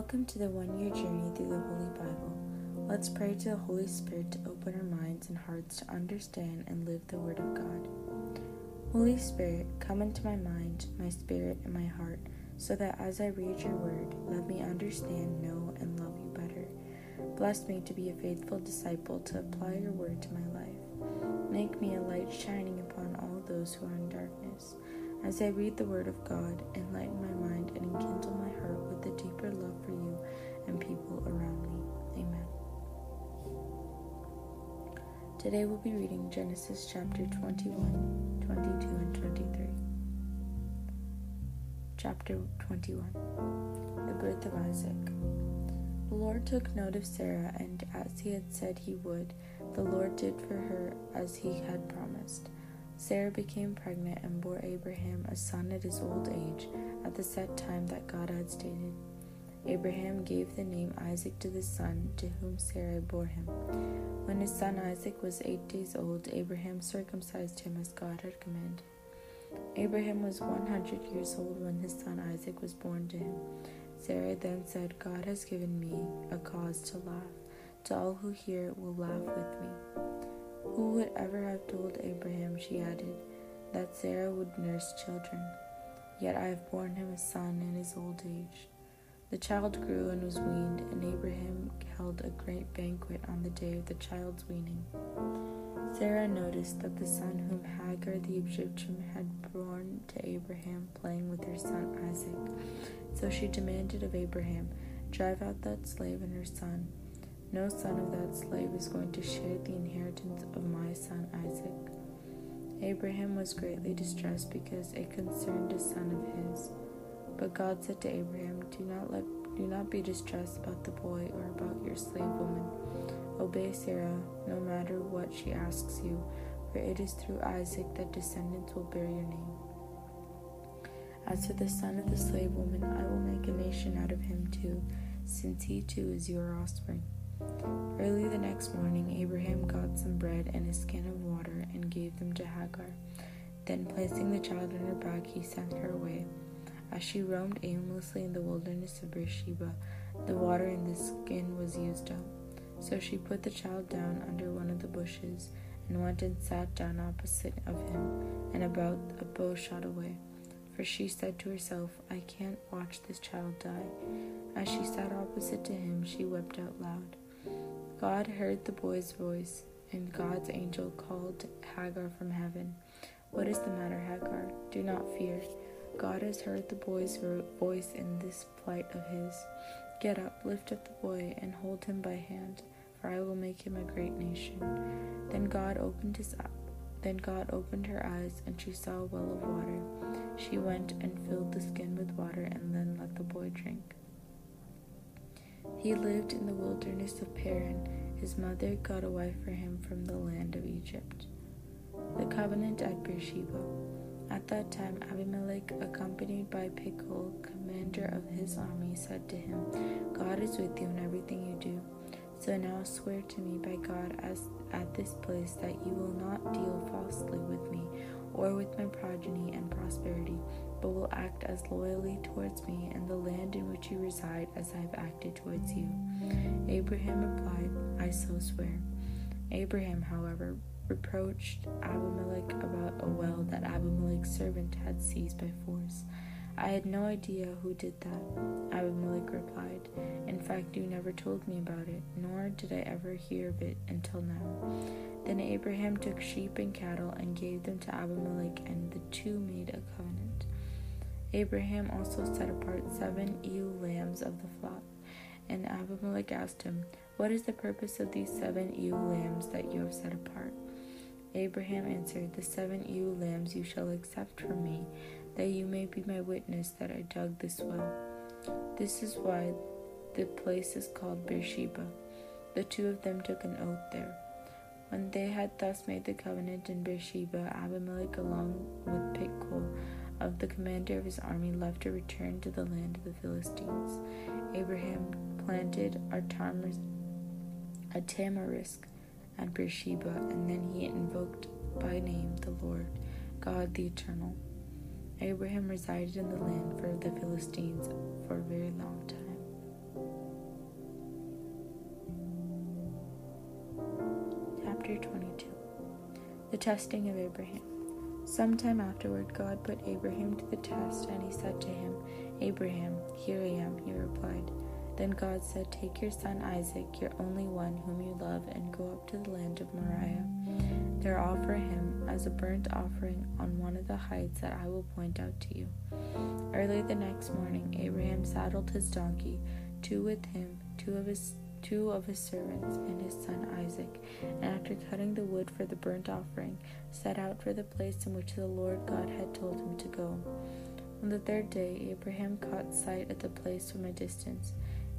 Welcome to the one year journey through the Holy Bible. Let's pray to the Holy Spirit to open our minds and hearts to understand and live the Word of God. Holy Spirit, come into my mind, my spirit, and my heart, so that as I read your Word, let me understand, know, and love you better. Bless me to be a faithful disciple to apply your Word to my life. Make me a light shining upon all those who are in darkness. As I read the Word of God, enlighten my mind and enkindle my heart with a deeper love for you and people around me. Amen. Today we'll be reading Genesis chapter 21, 22, and 23. Chapter 21 The birth of Isaac. The Lord took note of Sarah, and as he had said he would, the Lord did for her as he had promised. Sarah became pregnant and bore Abraham a son at his old age, at the set time that God had stated. Abraham gave the name Isaac to the son to whom Sarah bore him. When his son Isaac was eight days old, Abraham circumcised him as God had commanded. Abraham was one hundred years old when his son Isaac was born to him. Sarah then said, God has given me a cause to laugh. To all who hear it will laugh with me. Who would ever have told Abraham, she added, that Sarah would nurse children? Yet I have borne him a son in his old age. The child grew and was weaned, and Abraham held a great banquet on the day of the child's weaning. Sarah noticed that the son whom Hagar the Egyptian had borne to Abraham playing with her son Isaac. So she demanded of Abraham, Drive out that slave and her son. No son of that slave is going to share the inheritance of my son Isaac. Abraham was greatly distressed because it concerned a son of his. But God said to Abraham, Do not let do not be distressed about the boy or about your slave woman. Obey Sarah, no matter what she asks you, for it is through Isaac that descendants will bear your name. As for the son of the slave woman, I will make a nation out of him too, since he too is your offspring. Early the next morning, Abraham got some bread and a skin of water and gave them to Hagar. Then, placing the child on her back, he sent her away. As she roamed aimlessly in the wilderness of Beersheba, the water in the skin was used up. So she put the child down under one of the bushes and went and sat down opposite of him and about a bow shot away. For she said to herself, I can't watch this child die. As she sat opposite to him, she wept out loud. God heard the boy's voice, and God's angel called Hagar from heaven. What is the matter, Hagar? Do not fear. God has heard the boy's voice in this plight of his. Get up, lift up the boy, and hold him by hand, for I will make him a great nation. Then God opened his then God opened her eyes, and she saw a well of water. She went and filled the skin with water, and then let the boy drink. He lived in the wilderness of Paran. His mother got a wife for him from the land of Egypt. The covenant at Beersheba. At that time, Abimelech, accompanied by Phicol, commander of his army, said to him, God is with you in everything you do. So now swear to me by God as at this place that you will not deal falsely with me or with my progeny and prosperity, but will act as loyally towards me and the land in which you reside as I have acted towards you. Abraham replied, I so swear. Abraham, however, reproached Abimelech about a well that Abimelech's servant had seized by force. I had no idea who did that, Abimelech replied. In fact, you never told me about it, nor did I ever hear of it until now. Then Abraham took sheep and cattle and gave them to Abimelech, and the two made a covenant. Abraham also set apart seven ewe lambs of the flock. And Abimelech asked him, What is the purpose of these seven ewe lambs that you have set apart? Abraham answered, The seven ewe lambs you shall accept from me that you may be my witness that I dug this well. This is why the place is called Beersheba. The two of them took an oath there. When they had thus made the covenant in Beersheba, Abimelech, along with Phicol, of the commander of his army left to return to the land of the Philistines. Abraham planted a, tamarisk, a tamarisk at Beersheba, and then he invoked by name the Lord, God the Eternal. Abraham resided in the land for the Philistines for a very long time. Chapter 22 The Testing of Abraham. Some time afterward, God put Abraham to the test, and he said to him, Abraham, here I am, he replied. Then God said, Take your son Isaac, your only one whom you love, and go up to the land of Moriah. There offer him as a burnt offering on one of the heights that I will point out to you. Early the next morning, Abraham saddled his donkey, two with him, two of his two of his servants, and his son Isaac, and after cutting the wood for the burnt offering, set out for the place in which the Lord God had told him to go. On the third day, Abraham caught sight of the place from a distance.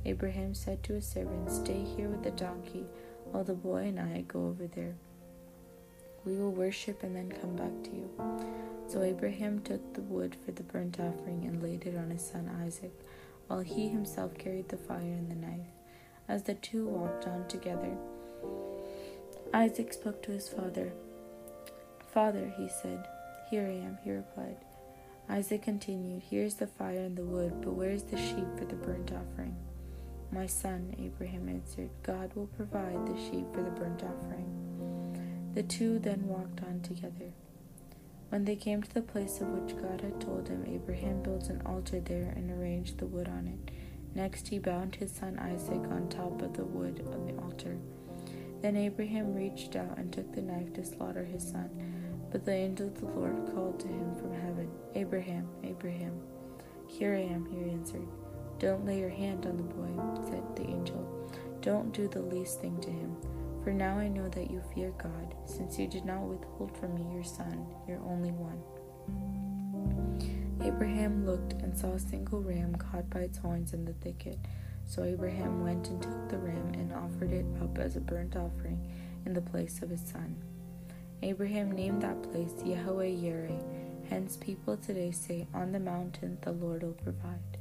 Abraham said to his servant, Stay here with the donkey, while the boy and I go over there. We will worship and then come back to you. So Abraham took the wood for the burnt offering and laid it on his son Isaac, while he himself carried the fire and the knife. As the two walked on together, Isaac spoke to his father. Father, he said. Here I am, he replied. Isaac continued, Here is the fire and the wood, but where is the sheep for the burnt offering? My son, Abraham answered, God will provide the sheep for the burnt offering. The two then walked on together. When they came to the place of which God had told him, Abraham built an altar there and arranged the wood on it. Next, he bound his son Isaac on top of the wood of the altar. Then Abraham reached out and took the knife to slaughter his son. But the angel of the Lord called to him from heaven, Abraham, Abraham. Here I am, he answered. Don't lay your hand on the boy, said the angel. Don't do the least thing to him. For now I know that you fear God, since you did not withhold from me your son, your only one. Abraham looked and saw a single ram caught by its horns in the thicket. So Abraham went and took the ram and offered it up as a burnt offering in the place of his son. Abraham named that place Yahweh Yireh. Hence, people today say, On the mountain the Lord will provide.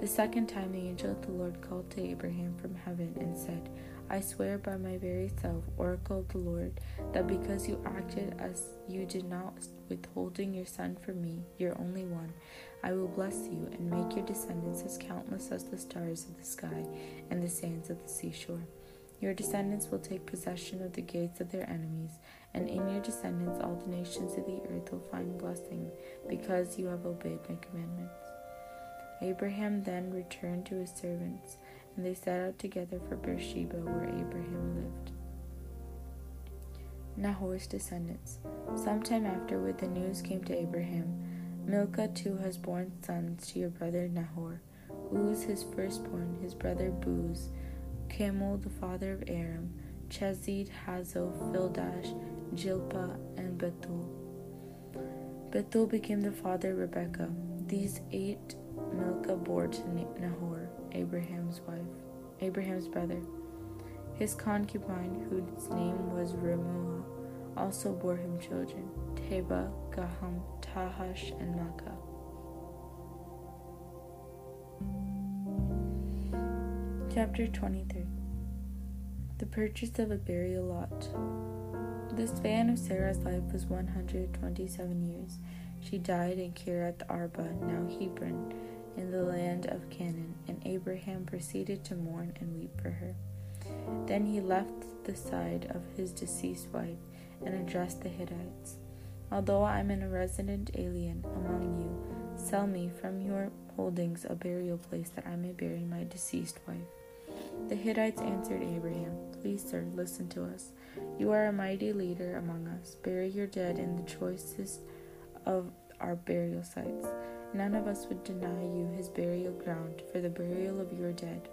The second time the angel of the Lord called to Abraham from heaven and said, I swear by my very self, oracle of the Lord, that because you acted as you did not, withholding your son from me, your only one, I will bless you and make your descendants as countless as the stars of the sky and the sands of the seashore. Your descendants will take possession of the gates of their enemies, and in your descendants all the nations of the earth will find blessing, because you have obeyed my commandments. Abraham then returned to his servants, and they set out together for Beersheba, where Abraham lived. Nahor's descendants. Sometime afterward, the news came to Abraham Milcah too has borne sons to your brother Nahor. Uz, his firstborn, his brother Buz, Kemuel, the father of Aram, Chesed, Hazo, Pildash, Jilpah, and Bethuel. Bethuel became the father of Rebekah. These eight Milcah bore to Nahor, Abraham's wife, Abraham's brother. His concubine, whose name was Reumah, also bore him children, Tebah, Gaham, Tahash, and Maacah. Chapter 23 The Purchase of a Burial Lot. The span of Sarah's life was 127 years. She died in Kiriath Arba, now Hebron, in the land of Canaan, and Abraham proceeded to mourn and weep for her. Then he left the side of his deceased wife and addressed the Hittites. Although I am a resident alien among you, sell me from your holdings a burial place that I may bury my deceased wife. The Hittites answered Abraham, Please, sir, listen to us. You are a mighty leader among us. Bury your dead in the choicest of our burial sites. None of us would deny you his burial ground for the burial of your dead.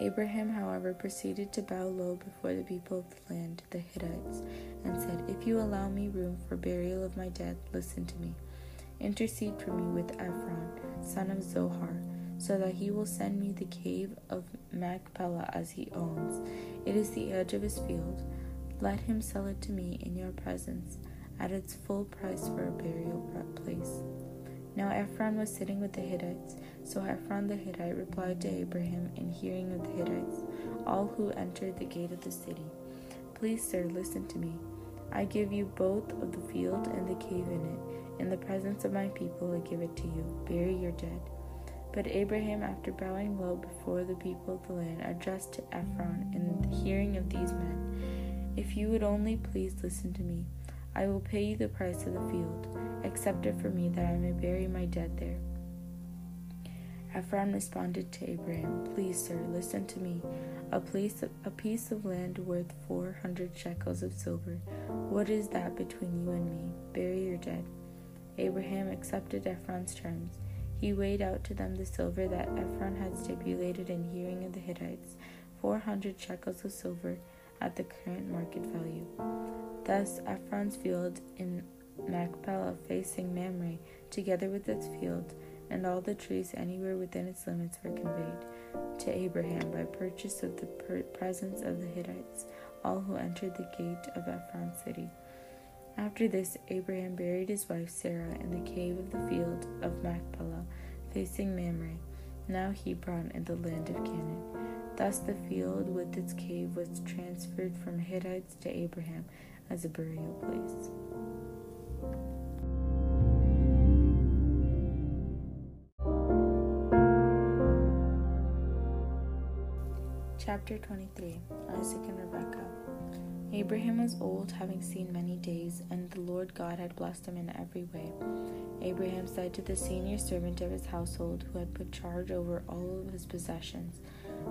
Abraham, however, proceeded to bow low before the people of the land, the Hittites, and said, If you allow me room for burial of my dead, listen to me. Intercede for me with Ephron, son of Zohar, so that he will send me the cave of Machpelah as he owns. It is the edge of his field. Let him sell it to me in your presence at its full price for a burial place. Now Ephron was sitting with the Hittites. So Ephron the Hittite replied to Abraham in hearing of the Hittites, all who entered the gate of the city, Please, sir, listen to me. I give you both of the field and the cave in it. In the presence of my people, I give it to you. Bury your dead. But Abraham, after bowing low before the people of the land, addressed to Ephron in the hearing of these men If you would only please listen to me, I will pay you the price of the field. Accept it for me that I may bury my dead there. Ephron responded to Abraham, Please, sir, listen to me. A, place, a piece of land worth four hundred shekels of silver. What is that between you and me? Bury your dead. Abraham accepted Ephron's terms. He weighed out to them the silver that Ephron had stipulated in hearing of the Hittites, four hundred shekels of silver at the current market value. Thus Ephron's field in Machpelah facing Mamre, together with its field, and all the trees anywhere within its limits were conveyed to Abraham by purchase of the per- presence of the Hittites, all who entered the gate of Ephron's city. After this, Abraham buried his wife Sarah in the cave of the field of Machpelah, facing Mamre, now Hebron in the land of Canaan. Thus the field with its cave was transferred from Hittites to Abraham as a burial place. Chapter 23 Isaac and Rebekah. Abraham was old, having seen many days, and the Lord God had blessed him in every way. Abraham said to the senior servant of his household, who had put charge over all of his possessions,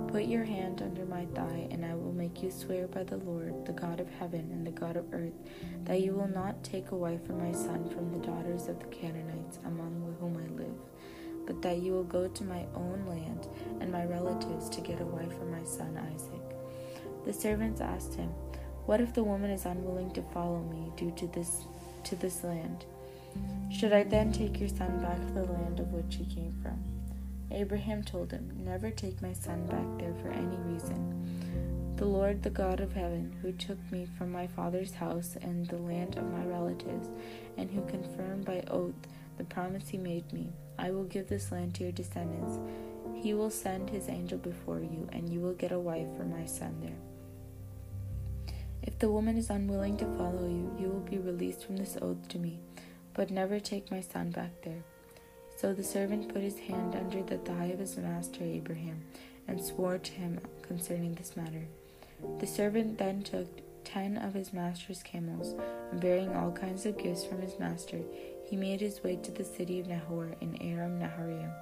Put your hand under my thigh, and I will make you swear by the Lord, the God of heaven and the God of earth, that you will not take a wife for my son from the daughters of the Canaanites among whom I live but that you will go to my own land and my relatives to get a wife for my son Isaac. The servants asked him, What if the woman is unwilling to follow me due to this to this land? Should I then take your son back to the land of which he came from? Abraham told him, Never take my son back there for any reason. The Lord, the God of heaven, who took me from my father's house and the land of my relatives, and who confirmed by oath the promise he made me, I will give this land to your descendants. He will send his angel before you, and you will get a wife for my son there. If the woman is unwilling to follow you, you will be released from this oath to me, but never take my son back there. So the servant put his hand under the thigh of his master Abraham, and swore to him concerning this matter. The servant then took ten of his master's camels, and bearing all kinds of gifts from his master, he made his way to the city of Nahor in Aram Naharaim.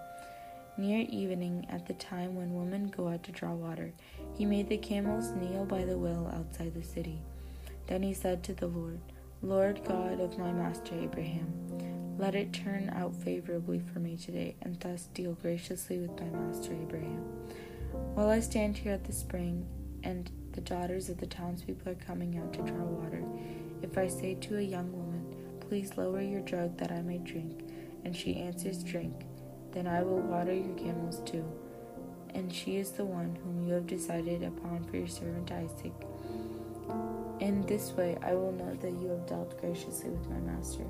Near evening, at the time when women go out to draw water, he made the camels kneel by the well outside the city. Then he said to the Lord, Lord God of my master Abraham, let it turn out favorably for me today, and thus deal graciously with my master Abraham. While I stand here at the spring, and the daughters of the townspeople are coming out to draw water, if I say to a young woman, Please lower your jug that I may drink. And she answers, Drink. Then I will water your camels too. And she is the one whom you have decided upon for your servant Isaac. In this way I will know that you have dealt graciously with my master.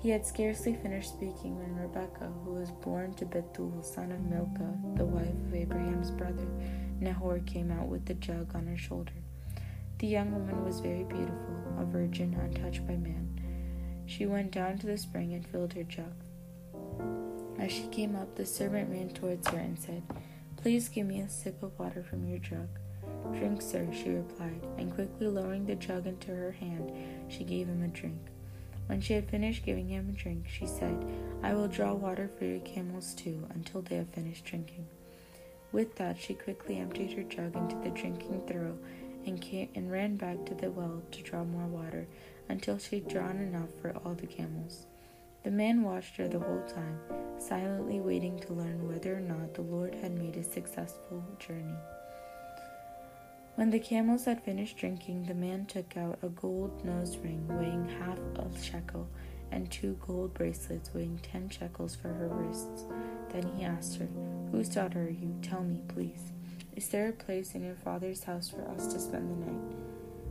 He had scarcely finished speaking when Rebekah, who was born to Bethuel, son of Milcah, the wife of Abraham's brother, Nahor, came out with the jug on her shoulder. The young woman was very beautiful, a virgin untouched by man. She went down to the spring and filled her jug. As she came up, the servant ran towards her and said, Please give me a sip of water from your jug. Drink, sir, she replied, and quickly lowering the jug into her hand, she gave him a drink. When she had finished giving him a drink, she said, I will draw water for your camels too, until they have finished drinking. With that, she quickly emptied her jug into the drinking throw and, came, and ran back to the well to draw more water until she had drawn enough for all the camels. The man watched her the whole time, silently waiting to learn whether or not the Lord had made a successful journey. When the camels had finished drinking, the man took out a gold nose ring weighing half a shekel and two gold bracelets weighing ten shekels for her wrists. Then he asked her, Whose daughter are you? Tell me, please. Is there a place in your father's house for us to spend the night?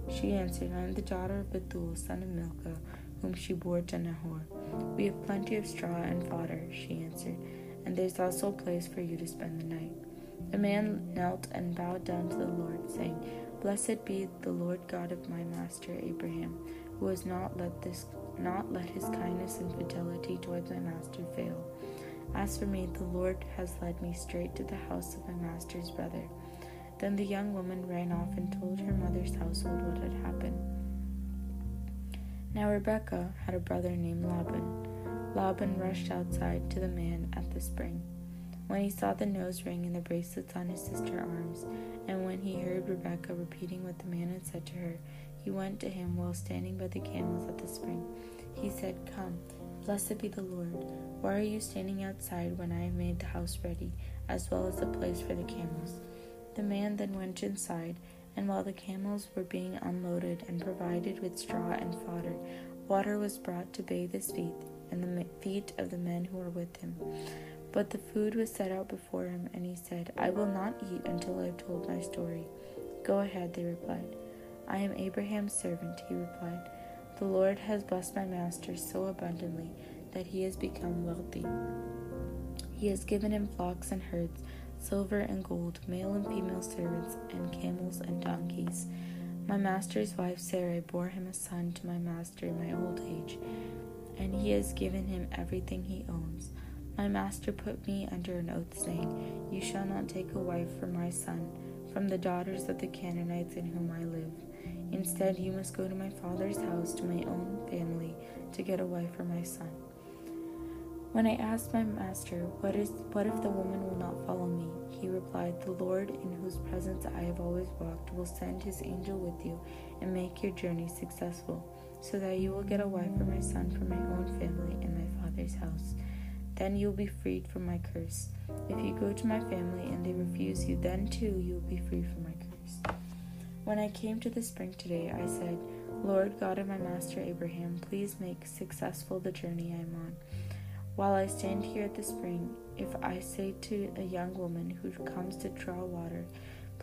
She answered, I am the daughter of Bethuel, son of Milcah, whom she bore to Nahor. We have plenty of straw and fodder, she answered, and there's also a place for you to spend the night. The man knelt and bowed down to the Lord, saying, Blessed be the Lord God of my master Abraham, who has not let this not let his kindness and fidelity towards my master fail. As for me, the Lord has led me straight to the house of my master's brother. Then the young woman ran off and told her mother's household what had happened. Now Rebekah had a brother named Laban. Laban rushed outside to the man at the spring. When he saw the nose ring and the bracelets on his sister's arms, and when he heard Rebekah repeating what the man had said to her, he went to him while standing by the camels at the spring. He said, Come, blessed be the Lord. Why are you standing outside when I have made the house ready, as well as the place for the camels? The man then went inside, and while the camels were being unloaded and provided with straw and fodder, water was brought to bathe his feet and the feet of the men who were with him. But the food was set out before him, and he said, I will not eat until I have told my story. Go ahead, they replied. I am Abraham's servant, he replied. The Lord has blessed my master so abundantly that he has become wealthy. He has given him flocks and herds, silver and gold, male and female servants, and camels and donkeys. My master's wife Sarai bore him a son to my master in my old age, and he has given him everything he owns. My master put me under an oath, saying, You shall not take a wife for my son from the daughters of the Canaanites in whom I live. Instead, you must go to my father's house, to my own family, to get a wife for my son. When I asked my master, What is what if the woman will not follow me? He replied, The Lord, in whose presence I have always walked, will send his angel with you and make your journey successful, so that you will get a wife for my son from my own family in my father's house. Then you will be freed from my curse. If you go to my family and they refuse you, then too you will be free from my curse. When I came to the spring today, I said, Lord God of my master Abraham, please make successful the journey I am on. While I stand here at the spring, if I say to a young woman who comes to draw water,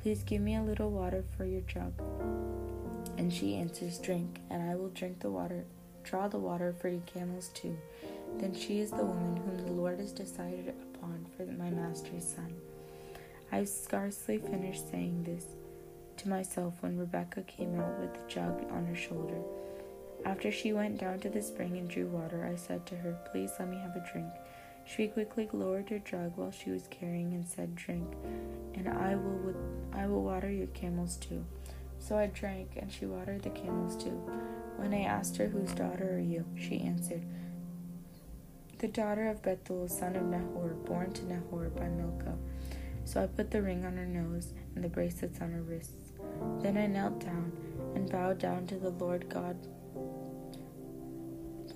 Please give me a little water for your jug. And she answers, Drink, and I will drink the water, draw the water for your camels too. Then she is the woman whom the Lord has decided upon for my master's son. I scarcely finished saying this to myself when Rebekah came out with the jug on her shoulder. After she went down to the spring and drew water, I said to her, Please let me have a drink. She quickly lowered her jug while she was carrying and said, Drink, and I will, I will water your camels too. So I drank, and she watered the camels too. When I asked her, Whose daughter are you? she answered, The daughter of Bethuel, son of Nahor, born to Nahor by Milcah. So I put the ring on her nose and the bracelets on her wrists. Then I knelt down and bowed down to the Lord God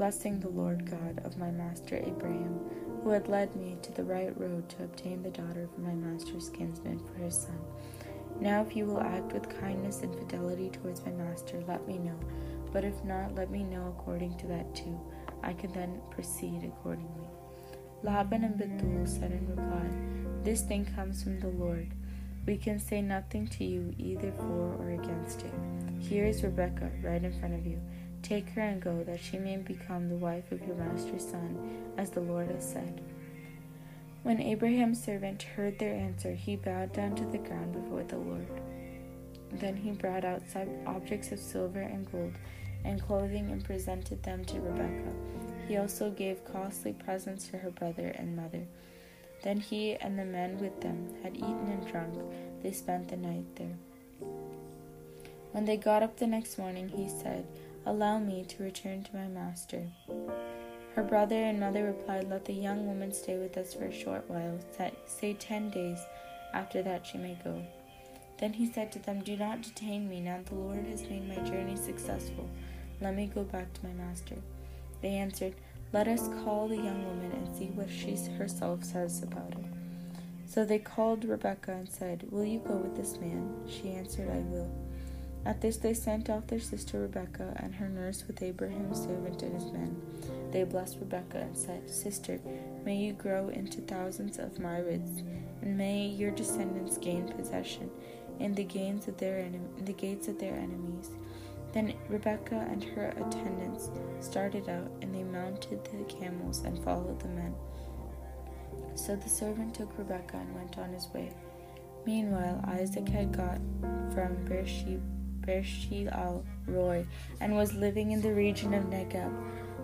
blessing the Lord God of my master Abraham, who had led me to the right road to obtain the daughter of my master's kinsman for his son. Now, if you will act with kindness and fidelity towards my master, let me know. But if not, let me know according to that too. I can then proceed accordingly. Laban and Bethuel said in reply, This thing comes from the Lord. We can say nothing to you either for or against it. Here is Rebekah right in front of you. Take her and go, that she may become the wife of your master's son, as the Lord has said. When Abraham's servant heard their answer, he bowed down to the ground before the Lord. Then he brought out objects of silver and gold and clothing and presented them to Rebekah. He also gave costly presents to her brother and mother. Then he and the men with them had eaten and drunk. They spent the night there. When they got up the next morning, he said, Allow me to return to my master. Her brother and mother replied, Let the young woman stay with us for a short while, say ten days. After that she may go. Then he said to them, Do not detain me, now the Lord has made my journey successful. Let me go back to my master. They answered, Let us call the young woman and see what she herself says about it. So they called Rebekah and said, Will you go with this man? She answered, I will. At this they sent off their sister Rebekah and her nurse with Abraham's servant and his men. They blessed Rebekah and said, Sister, may you grow into thousands of myriads, and may your descendants gain possession in the gains of their in the gates of their enemies. Then Rebekah and her attendants started out, and they mounted the camels and followed the men. So the servant took Rebekah and went on his way. Meanwhile, Isaac had got from Beersheba Beer Roy and was living in the region of Negeb.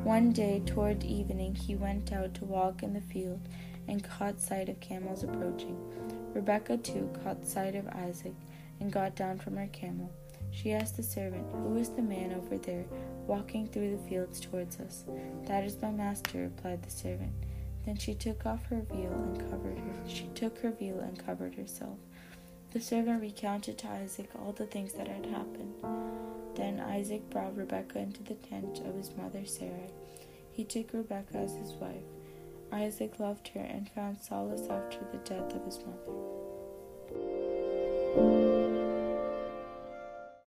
One day, toward evening, he went out to walk in the field and caught sight of camels approaching. Rebekah, too, caught sight of Isaac, and got down from her camel. She asked the servant, Who is the man over there walking through the fields towards us? That is my master, replied the servant. Then she took off her veil and covered her. She took her veil and covered herself. The servant recounted to Isaac all the things that had happened. Then Isaac brought Rebekah into the tent of his mother Sarah. He took Rebekah as his wife. Isaac loved her and found solace after the death of his mother.